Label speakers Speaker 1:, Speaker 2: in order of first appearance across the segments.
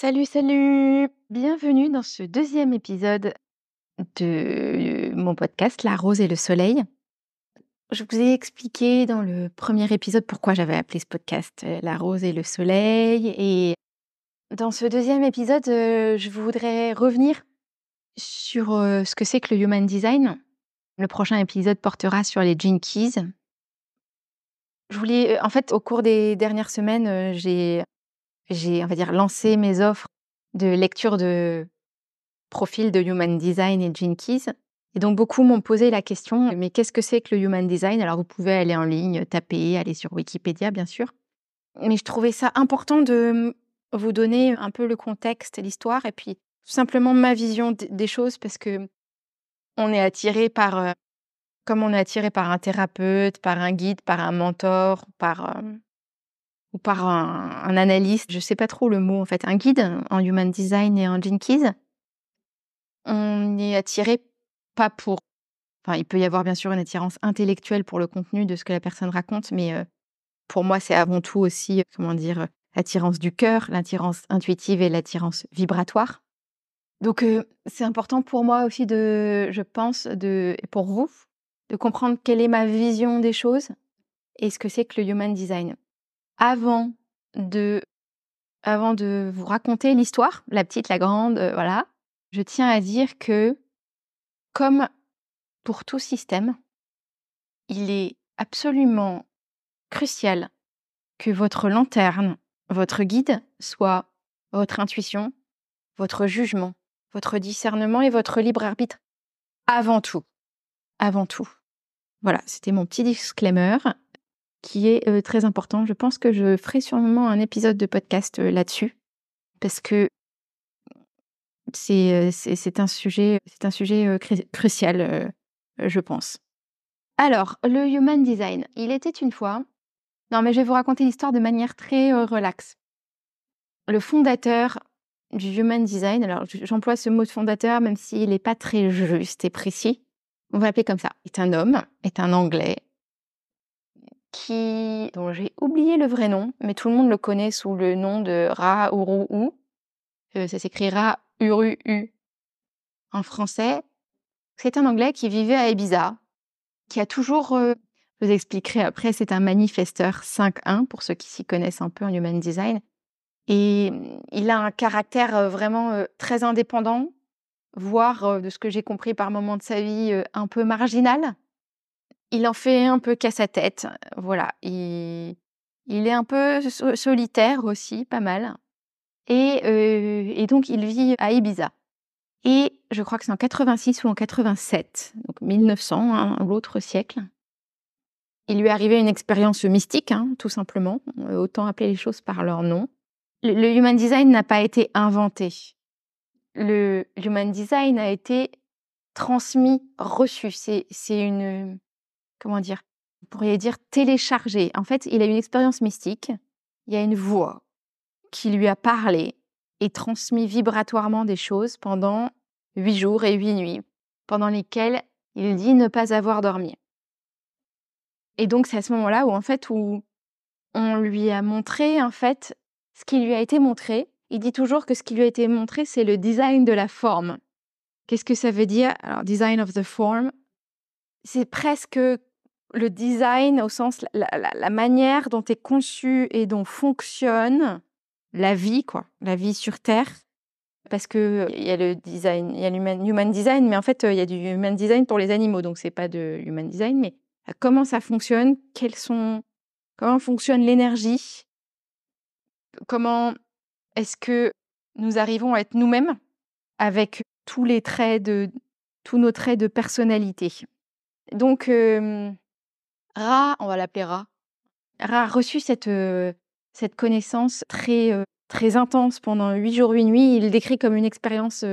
Speaker 1: Salut, salut! Bienvenue dans ce deuxième épisode de mon podcast La rose et le soleil. Je vous ai expliqué dans le premier épisode pourquoi j'avais appelé ce podcast euh, La rose et le soleil. Et dans ce deuxième épisode, euh, je voudrais revenir sur euh, ce que c'est que le human design. Le prochain épisode portera sur les keys. Je voulais, en fait, au cours des dernières semaines, j'ai j'ai, on va dire, lancé mes offres de lecture de profil de Human Design et Gene Keys. Et donc, beaucoup m'ont posé la question, mais qu'est-ce que c'est que le Human Design? Alors, vous pouvez aller en ligne, taper, aller sur Wikipédia, bien sûr. Mais je trouvais ça important de vous donner un peu le contexte, l'histoire, et puis tout simplement ma vision des choses, parce que on est attiré par, comme on est attiré par un thérapeute, par un guide, par un mentor, par ou par un, analyste, je ne sais pas trop le mot en fait, un guide en human design et en gene keys, on est attiré pas pour. Enfin, il peut y avoir bien sûr une attirance intellectuelle pour le contenu de ce que la personne raconte, mais pour moi, c'est avant tout aussi, comment dire, l'attirance du cœur, l'attirance intuitive et l'attirance vibratoire. Donc, c'est important pour moi aussi de, je pense, de, et pour vous, de comprendre quelle est ma vision des choses et ce que c'est que le human design avant de vous raconter l'histoire, la petite, la grande, voilà, je tiens à dire que, comme pour tout système, il est absolument crucial que votre lanterne, votre guide, soit votre intuition, votre jugement, votre discernement et votre libre arbitre. Avant tout. Avant tout. Voilà, c'était mon petit disclaimer qui est très important. Je pense que je ferai sûrement un épisode de podcast là-dessus parce que c'est un sujet, c'est un sujet crucial, je pense. Alors, le human design, il était une fois. Non, mais je vais vous raconter l'histoire de manière très relaxe. Le fondateur du human design, alors j'emploie ce mot de fondateur même s'il n'est pas très juste et précis, on va l'appeler comme ça, est un homme, est un anglais, qui dont j'ai oublié le vrai nom, mais tout le monde le connaît sous le nom de Ra Uru U. Euh, ça s'écrit Ra Uru U en français. C'est un Anglais qui vivait à Ibiza, qui a toujours, euh, je vous expliquerai après, c'est un manifesteur 5-1 pour ceux qui s'y connaissent un peu en human design. Et il a un caractère euh, vraiment très indépendant, voire, de ce que j'ai compris par moments de sa vie, un peu marginal. Il en fait un peu qu'à sa tête, voilà. Il, est un peu solitaire aussi, pas mal. Et, et, donc, il vit à Ibiza. Et je crois que c'est en 86 ou en 87, donc 1900, hein, l'autre siècle. Il lui est arrivé une expérience mystique, hein, tout simplement. Autant appeler les choses par leur nom. Le, le Human Design n'a pas été inventé. Le Human Design a été transmis, reçu. C'est une, comment dire, vous pourriez dire téléchargé. En fait, il a une expérience mystique. Il y a une voix qui lui a parlé et transmis vibratoirement des choses pendant huit jours et huit nuits, pendant lesquelles il dit ne pas avoir dormi. Et donc c'est à ce moment-là où en fait où on lui a montré en fait ce qui lui a été montré. Il dit toujours que ce qui lui a été montré c'est le design de la forme. Qu'est-ce que ça veut dire? Alors design of the form, c'est presque le design au sens la, manière dont est conçu et dont fonctionne la vie, quoi, la vie sur Terre. Parce que il y a le design, il y a l'human human design, mais en fait, il y a du human design pour les animaux, donc c'est pas de human design, mais comment ça fonctionne, quels sont, comment fonctionne l'énergie, comment est-ce que nous arrivons à être nous-mêmes avec tous les traits de, tous nos traits de personnalité. Donc, Ra, on va l'appeler Ra. Ra a reçu cette, cette connaissance très, très intense pendant huit jours, huit nuits. Il décrit comme une expérience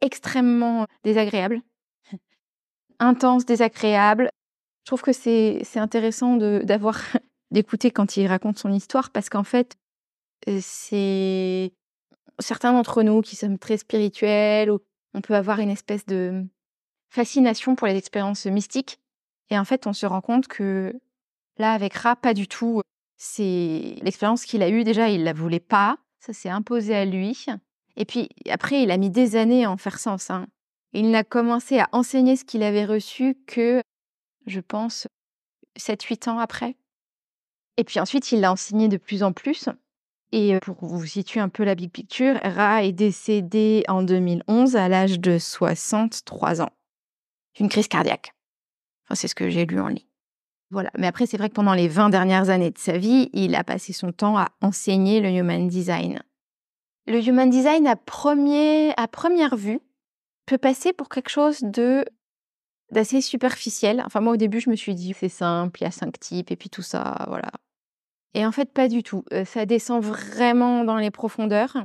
Speaker 1: extrêmement désagréable. Intense, désagréable. Je trouve que c'est intéressant d'avoir d'écouter quand il raconte son histoire parce qu'en fait, c'est certains d'entre nous qui sommes très spirituels, ou on peut avoir une espèce de fascination pour les expériences mystiques. Et en fait, on se rend compte que là, avec Ra, pas du tout. C'est l'expérience qu'il a eue. Déjà, il la voulait pas. ça s'est imposé à lui. Et puis après, il a mis des années à en faire sens. Hein. Il n'a commencé à enseigner ce qu'il avait reçu que, je pense, 7-8 ans après. Et puis ensuite, il l'a enseigné de plus en plus. Et pour vous situer un peu la big picture, Ra est décédé en 2011 à l'âge de 63 ans d'une crise cardiaque. C'est ce que j'ai lu en ligne. Voilà. Mais après, c'est vrai que pendant les 20 dernières années de sa vie, il a passé son temps à enseigner le human design. Le human design, à, premier, à première vue, peut passer pour quelque chose de d'assez superficiel. Enfin, moi, au début, je me suis dit, c'est simple, il y a cinq types, et puis tout ça, voilà. Et en fait, pas du tout. Ça descend vraiment dans les profondeurs.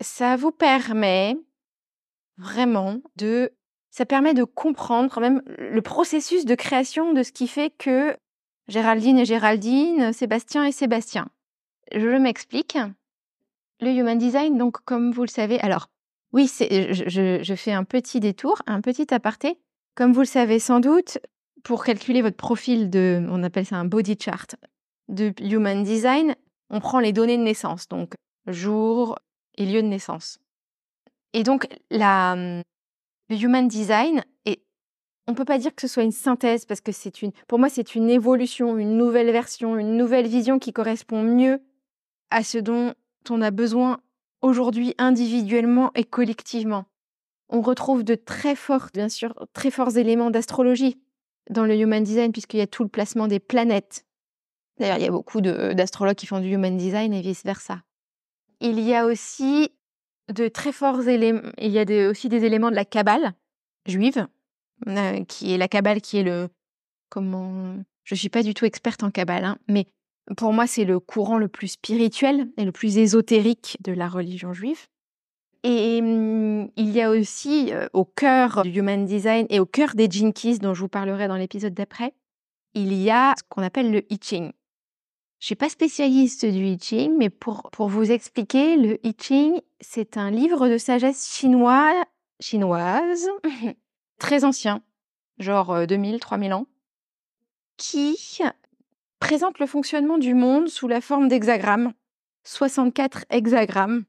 Speaker 1: Ça vous permet vraiment de... Ça permet de comprendre même le processus de création de ce qui fait que Géraldine et Géraldine, Sébastien et Sébastien. Je m'explique. Le Human Design, donc comme vous le savez, alors oui, je fais un petit détour, un petit aparté. Comme vous le savez sans doute, pour calculer votre profil de, on appelle ça un body chart, de Human Design, on prend les données de naissance, donc jour et lieu de naissance. Et donc, la, le Human Design, et on ne peut pas dire que ce soit une synthèse, parce que c'est une, pour moi, c'est une évolution, une nouvelle version, une nouvelle vision qui correspond mieux à ce dont on a besoin aujourd'hui individuellement et collectivement. On retrouve de très forts, bien sûr, très forts éléments d'astrologie dans le Human Design, puisqu'il y a tout le placement des planètes, D'ailleurs, il y a beaucoup d'astrologues qui font du human design et vice-versa. Il y a aussi de très forts éléments, il y a aussi des éléments de la Kabbale juive, euh, qui est la Kabbale qui est le... Comment... Je ne suis pas du tout experte en Kabbale, hein, mais pour moi, c'est le courant le plus spirituel et le plus ésotérique de la religion juive. Et hum, il y a aussi euh, au cœur du Human Design et au cœur des Jinkies, dont je vous parlerai dans l'épisode d'après, il y a ce qu'on appelle le I Ching. Je suis pas spécialiste du I Ching, mais pour, pour vous expliquer, le I Ching, c'est un livre de sagesse chinois, chinoise, très ancien, genre 2000, euh, 3000 ans, qui présente le fonctionnement du monde sous la forme d'hexagrammes. 64 hexagrammes.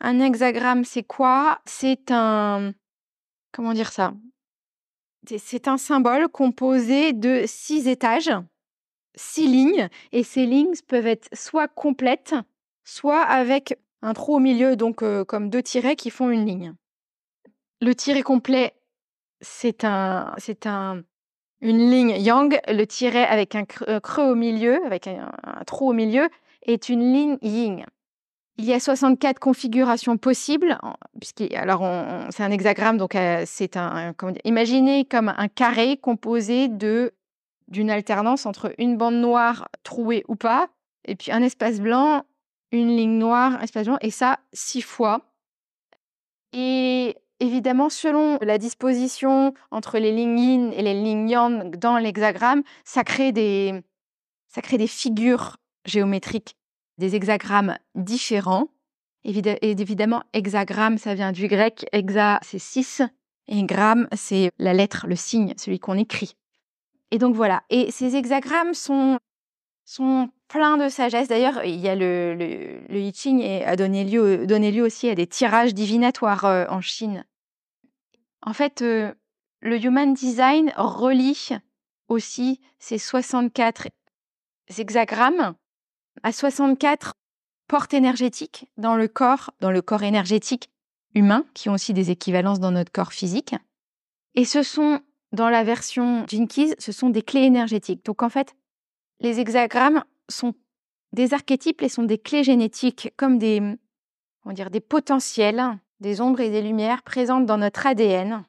Speaker 1: Un hexagramme, c'est quoi? C'est un... Comment dire ça? C'est un symbole composé de six étages six lignes et ces lignes peuvent être soit complètes, soit avec un trou au milieu, donc comme deux tirets qui font une ligne. Le tiret complet, c'est un, c'est un, une ligne yang. Le tiret avec un creux, au milieu, avec un, trou au milieu, est une ligne yin. Il y a 64 configurations possibles, alors c'est un hexagramme, donc c'est un, imaginez comme un carré composé de d'une alternance entre une bande noire trouée ou pas, et puis un espace blanc, une ligne noire, un espace blanc, et ça six fois. Et évidemment, selon la disposition entre les lignes yin et les lignes yang dans l'hexagramme, ça crée des, ça crée des figures géométriques, des hexagrammes différents. Et évidemment, hexagramme, ça vient du grec, hexa, c'est 6, et gramme, c'est la lettre, le signe, celui qu'on écrit. Et donc voilà. Et ces hexagrammes sont, sont pleins de sagesse. D'ailleurs, il y a le, le, le I Ching et a donné lieu, donné lieu aussi à des tirages divinatoires euh, en Chine. En fait, euh, le Human Design relie aussi ces 64 hexagrammes à 64 portes énergétiques dans le corps, dans le corps énergétique humain, qui ont aussi des équivalences dans notre corps physique. Et ce sont dans la version Jinkies, ce sont des clés énergétiques. Donc en fait, les hexagrammes sont des archétypes et sont des clés génétiques, comme des, on dire, des potentiels, des ombres et des lumières présentes dans notre ADN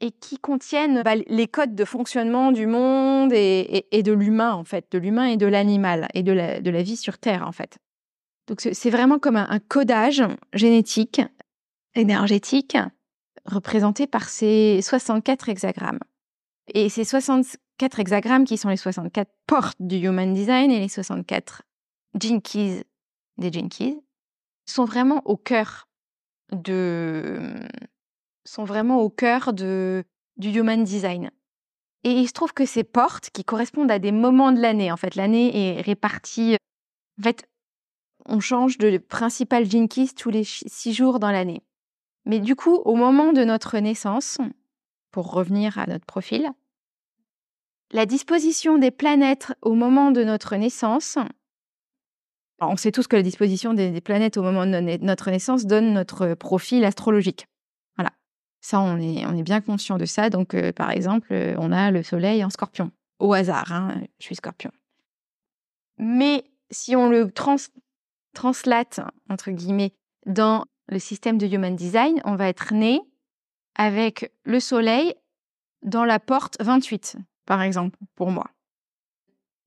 Speaker 1: et qui contiennent bah, les codes de fonctionnement du monde et, de l'humain, en fait, de l'humain et de l'animal et de la, de la, vie sur Terre, en fait. Donc c'est vraiment comme un codage génétique, énergétique, représentés par ces 64 hexagrammes. Et ces 64 hexagrammes qui sont les 64 portes du Human Design et les 64 Jinkies des Jinkies sont vraiment au cœur de sont vraiment au cœur de du Human Design. Et il se trouve que ces portes qui correspondent à des moments de l'année, en fait, l'année est répartie. En fait, on change de principal keys tous les six jours dans l'année. Mais du coup, au moment de notre naissance, pour revenir à notre profil, la disposition des planètes au moment de notre naissance, on sait tous que la disposition des, planètes au moment de notre naissance donne notre profil astrologique. Voilà. Ça, on est, bien conscient de ça. Donc, euh, par exemple, on a le soleil en scorpion. Au hasard, hein, je suis scorpion. Mais si on le translate, entre guillemets, dans le système de Human Design, on va être né avec le soleil dans la porte 28, par exemple, pour moi.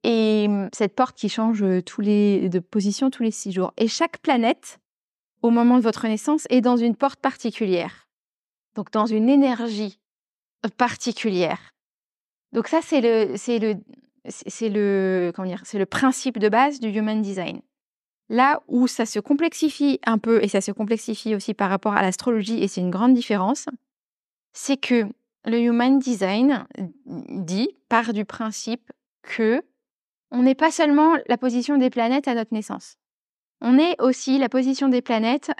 Speaker 1: Et mmh, cette porte qui change tous les, de position tous les six jours. Et chaque planète, au moment de votre naissance, est dans une porte particulière. Donc dans une énergie particulière. Donc ça, c'est le, le, le, c'est le principe de base du Human Design. Là où ça se complexifie un peu, et ça se complexifie aussi par rapport à l'astrologie, et c'est une grande différence, c'est que le Human Design dit, part du principe que on n'est pas seulement la position des planètes à notre naissance. On est aussi la position des planètes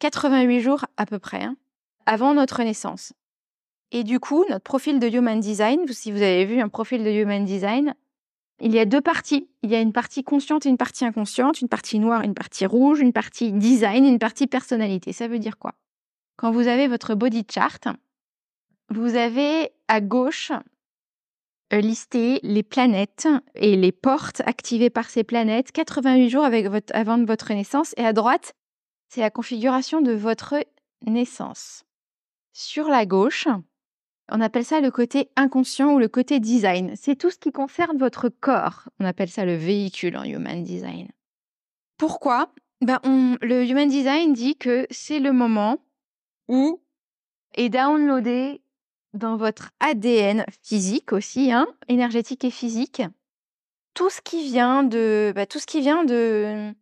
Speaker 1: 88 jours à peu près hein, avant notre naissance. Et du coup, notre profil de Human Design, si vous avez vu un profil de Human Design, il y a deux parties. Il y a une partie consciente et une partie inconsciente, une partie noire, une partie rouge, une partie design, une partie personnalité. Ça veut dire quoi? Quand vous avez votre body chart, vous avez à gauche euh, listé les planètes et les portes activées par ces planètes 88 jours avant votre naissance et à droite, c'est la configuration de votre naissance. Sur la gauche, on appelle ça le côté inconscient ou le côté design. C'est tout ce qui concerne votre corps. On appelle ça le véhicule en Human Design. Pourquoi? Ben Le Human Design dit que c'est le moment où est downloadé dans votre ADN physique aussi, hein, énergétique et physique, tout ce qui vient de, bah, tout ce qui vient de,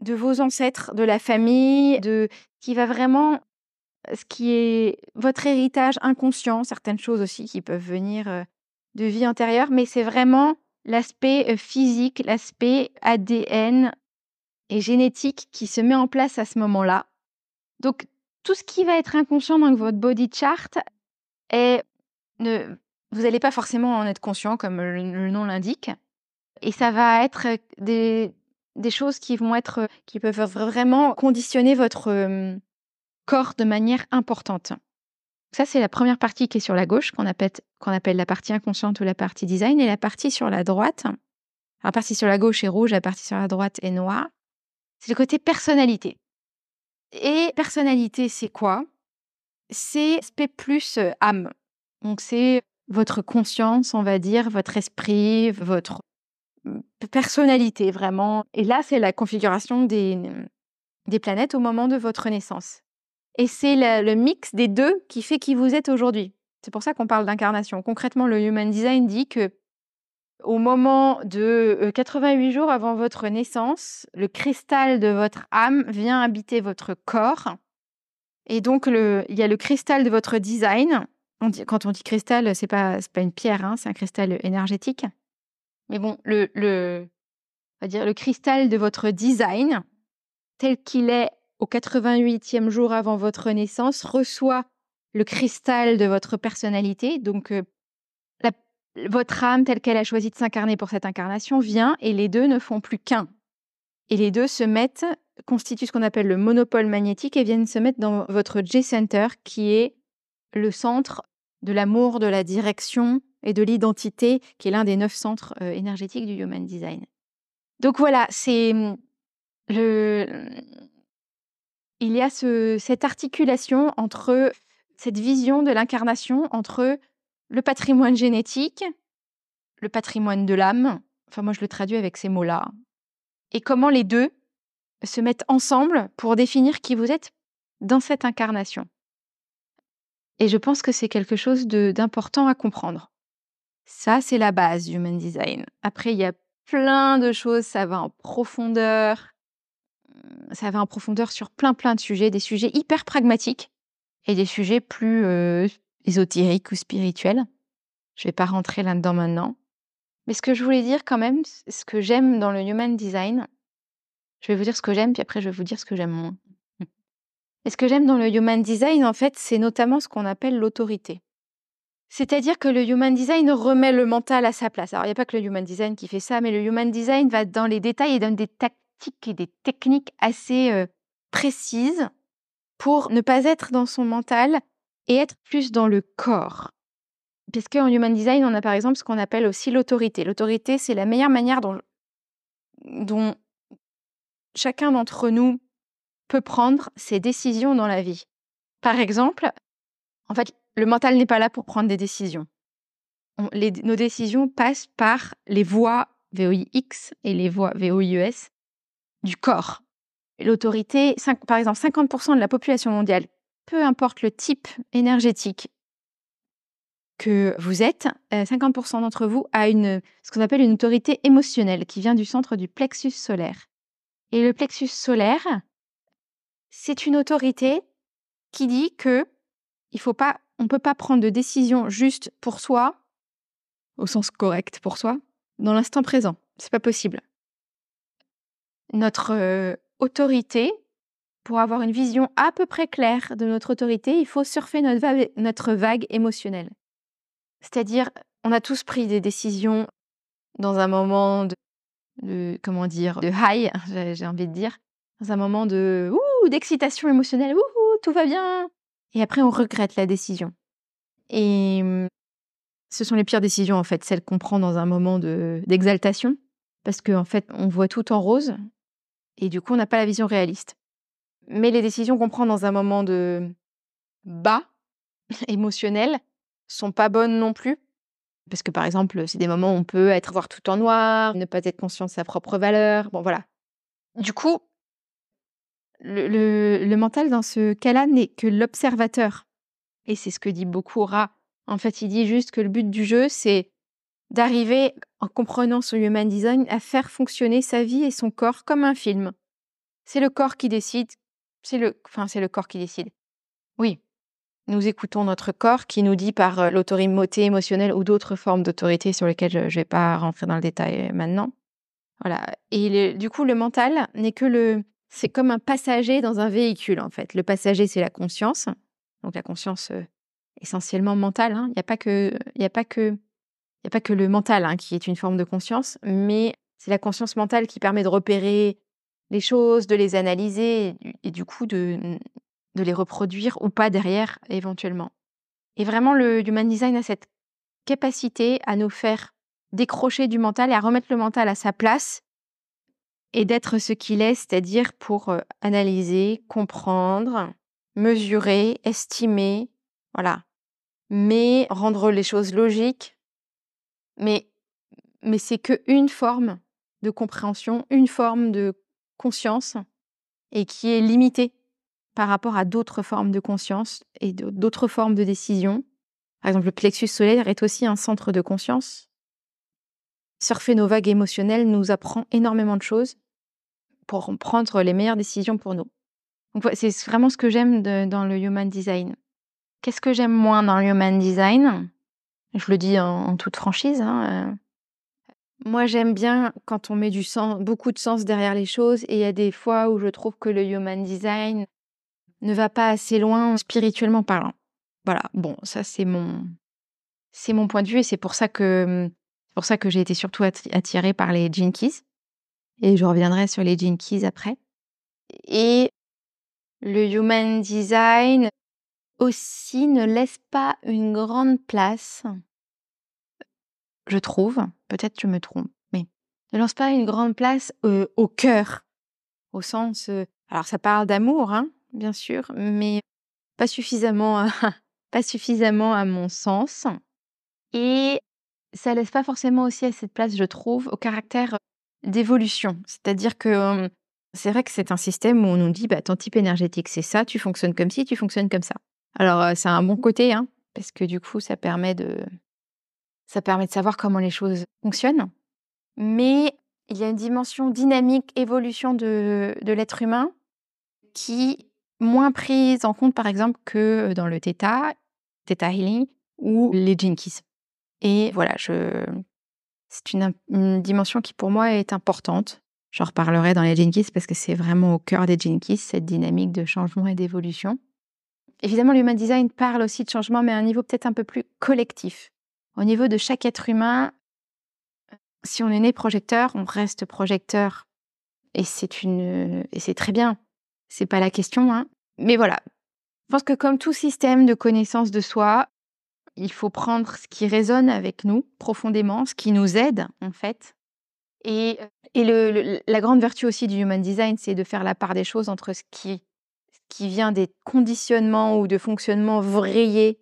Speaker 1: de vos ancêtres, de la famille, de qui va vraiment ce qui est votre héritage inconscient, certaines choses aussi qui peuvent venir de vie antérieure, mais c'est vraiment l'aspect physique, l'aspect ADN et génétique qui se met en place à ce moment-là. Donc, tout ce qui va être inconscient dans votre body chart est, vous n'allez pas forcément en être conscient, comme le, nom l'indique, et ça va être des, des choses qui vont être, qui peuvent vraiment conditionner votre corps de manière importante. Ça, c'est la première partie qui est sur la gauche, qu'on appelle, la partie inconsciente ou la partie design, et la partie sur la droite, la partie sur la gauche est rouge, la partie sur la droite est noire, c'est le côté personnalité. Et personnalité, c'est quoi? C'est aspect plus âme. Donc, c'est votre conscience, on va dire, votre esprit, votre personnalité, vraiment. Et là, c'est la configuration des planètes au moment de votre naissance. Et c'est le, mix des deux qui fait qui vous êtes aujourd'hui. C'est pour ça qu'on parle d'incarnation. Concrètement, le Human Design dit que au moment de 88 jours avant votre naissance, le cristal de votre âme vient habiter votre corps. Et donc, il y a le cristal de votre design. Quand on dit cristal, c'est pas pas une pierre, hein, c'est un cristal énergétique. Mais bon, le, on va dire le cristal de votre design, tel qu'il est au 88e jour avant votre naissance, reçoit le cristal de votre personnalité. Donc, euh, votre âme, telle qu'elle a choisi de s'incarner pour cette incarnation, vient et les deux ne font plus qu'un. Et les deux se mettent, constituent ce qu'on appelle le monopole magnétique et viennent se mettre dans votre J-Center, qui est le centre de l'amour, de la direction et de l'identité, qui est l'un des neuf centres euh, énergétiques du Human Design. Donc voilà, c'est hum, le, il y a cette articulation entre cette vision de l'incarnation entre le patrimoine génétique, le patrimoine de l'âme, enfin moi je le traduis avec ces mots-là, et comment les deux se mettent ensemble pour définir qui vous êtes dans cette incarnation. Et je pense que c'est quelque chose d'important à comprendre. Ça, c'est la base du Human Design. Après, il y a plein de choses, ça va en profondeur, ça va en profondeur sur plein plein de sujets, des sujets hyper pragmatiques et des sujets plus ésotériques ou spirituels. Je vais pas rentrer là-dedans maintenant. Mais ce que je voulais dire quand même, ce que j'aime dans le human design, Je vais vous dire ce que j'aime, puis après je vais vous dire ce que j'aime moins. Et ce que j'aime dans le human design, en fait, c'est notamment ce qu'on appelle l'autorité. C'est-à-dire que le human design remet le mental à sa place. Alors, il n'y a pas que le human design qui fait ça, mais le human design va dans les détails et donne des et des techniques assez précises pour ne pas être dans son mental et être plus dans le corps. Parce qu'en human design, on a par exemple ce qu'on appelle aussi l'autorité. L'autorité, c'est la meilleure manière dont, dont chacun d'entre nous peut prendre ses décisions dans la vie. Par exemple, en fait, le mental n'est pas là pour prendre des décisions. nos décisions passent par les voies VOIX et les voies VOIES du corps. L'autorité, par exemple, 50% de la population mondiale, peu importe le type énergétique que vous êtes, 50% euh, d'entre vous a une, ce qu'on appelle une autorité émotionnelle qui vient du centre du plexus solaire. Et le plexus solaire, c'est une autorité qui dit que il faut pas, on peut pas prendre de décision juste pour soi, au sens correct pour soi, dans l'instant présent. C'est pas possible. Notre autorité, pour avoir une vision à peu près claire de notre autorité, il faut surfer notre vague, émotionnelle. C'est-à-dire, on a tous pris des décisions dans un moment de, comment dire, de high, j'ai envie de dire, dans un moment de d'excitation émotionnelle, ouh, tout va bien. Et après, on regrette la décision. Et mmh, ce sont les pires décisions, en fait, celles qu'on prend dans un moment d'exaltation, parce qu'en en fait, on voit tout en rose, et du coup, on n'a pas la vision réaliste. Mais les décisions qu'on prend dans un moment de bas émotionnel sont pas bonnes non plus. Parce que par exemple, c'est des moments où on peut être voir tout en noir, ne pas être conscient de sa propre valeur. Bon, voilà. Du coup, le, mental, dans ce cas-là, n'est que l'observateur. Et c'est ce que dit beaucoup Ra. En fait, il dit juste que le but du jeu, c'est d'arriver, en comprenant son human design, à faire fonctionner sa vie et son corps comme un film. C'est le corps qui décide. C'est le, enfin, c'est le corps qui décide. Oui. Nous écoutons notre corps qui nous dit par euh, l'autorité émotionnelle ou d'autres formes d'autorité sur lesquelles je ne vais pas rentrer dans le détail maintenant. Voilà. Et du coup, le mental n'est que le, c'est comme un passager dans un véhicule, en fait. Le passager, c'est la conscience. Donc la conscience euh, essentiellement mentale. Hein. Il n'y a pas que, a pas que, il a pas que le mental hein, qui est une forme de conscience, mais c'est la conscience mentale qui permet de repérer les choses, de les analyser et, du coup de, de les reproduire ou pas derrière éventuellement. Et vraiment, le human design a cette capacité à nous faire décrocher du mental et à remettre le mental à sa place et d'être ce qu'il est, c'est-à-dire pour analyser, comprendre, mesurer, estimer, voilà. Mais rendre les choses logiques. Mais, mais c'est qu'une forme de compréhension, une forme de conscience et qui est limitée par rapport à d'autres formes de conscience et d'autres formes de décision. Par exemple, le plexus solaire est aussi un centre de conscience. Surfer nos vagues émotionnelles nous apprend énormément de choses pour prendre les meilleures décisions pour nous. c'est vraiment ce que j'aime dans le human design. Qu'est-ce que j'aime moins dans le human design? Je le dis en, toute franchise. Hein, euh, moi, j'aime bien quand on met beaucoup de sens derrière les choses. Et il y a des fois où je trouve que le human design ne va pas assez loin spirituellement parlant. Voilà. Bon, ça c'est mon c'est mon point de vue et c'est pour ça que pour ça que j'ai été surtout attirée par les Jinkies. Et je reviendrai sur les Jinkies après. Et le Human Design aussi ne laisse pas une grande place, je trouve, peut-être je me trompe, mais ne lance pas une grande place au cœur, au sens... Alors ça parle d'amour, hein, bien sûr, mais pas suffisamment, pas suffisamment à mon sens. Et ça laisse pas forcément aussi à cette place, je trouve, au caractère d'évolution. C'est-à-dire que c'est vrai que c'est un système où on nous dit bah, ton type énergétique, c'est ça, tu fonctionnes comme ci, tu fonctionnes comme ça. Alors, c'est un bon côté, hein, parce que du coup, ça permet de, ça permet de savoir comment les choses fonctionnent. Mais il y a une dimension dynamique, évolution de, de l'être humain qui est moins prise en compte, par exemple, que dans le Theta, Theta Healing ou les Jinkies. Et voilà, je, c'est une, dimension qui pour moi est importante. J'en reparlerai dans les Jinkies parce que c'est vraiment au cœur des Jinkies, cette dynamique de changement et d'évolution. Évidemment, l'human design parle aussi de changement, mais à un niveau peut-être un peu plus collectif. Au niveau de chaque être humain, si on est né projecteur, on reste projecteur. Et c'est une, et c'est très bien. C'est pas la question, hein. Mais voilà. Je pense que comme tout système de connaissance de soi, il faut prendre ce qui résonne avec nous profondément, ce qui nous aide, en fait, et, et le, la grande vertu aussi du human design, c'est de faire la part des choses entre ce qui, qui vient des conditionnements ou de fonctionnements vrayés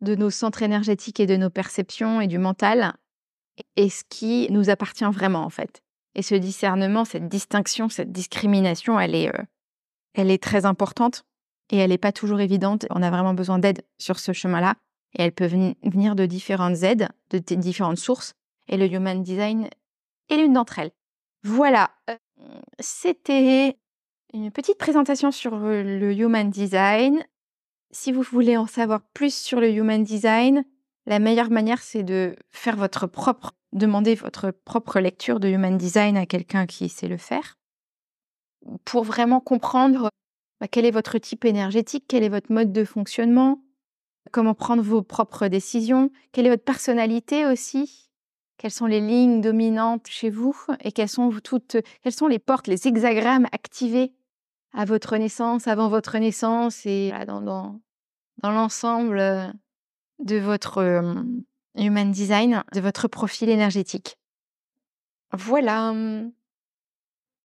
Speaker 1: de nos centres énergétiques et de nos perceptions et du mental, et ce qui nous appartient vraiment en fait. Et ce discernement, cette distinction, cette discrimination, elle est, elle est très importante et elle n'est pas toujours évidente. On a vraiment besoin d'aide sur ce chemin-là. Et elle peut venir de différentes aides, de différentes sources. Et le Human Design et l'une d'entre elles. Voilà, c'était une petite présentation sur le Human Design. Si vous voulez en savoir plus sur le Human Design, la meilleure manière, c'est de faire votre propre, demander votre propre lecture de Human Design à quelqu'un qui sait le faire, pour vraiment comprendre bah, quel est votre type énergétique, quel est votre mode de fonctionnement, comment prendre vos propres décisions, quelle est votre personnalité aussi, quelles sont les lignes dominantes chez vous et quelles sont toutes, quelles sont les portes, les hexagrammes activés à votre naissance, avant votre naissance et dans, dans, l'ensemble euh, de votre human design, de votre profil énergétique. Voilà.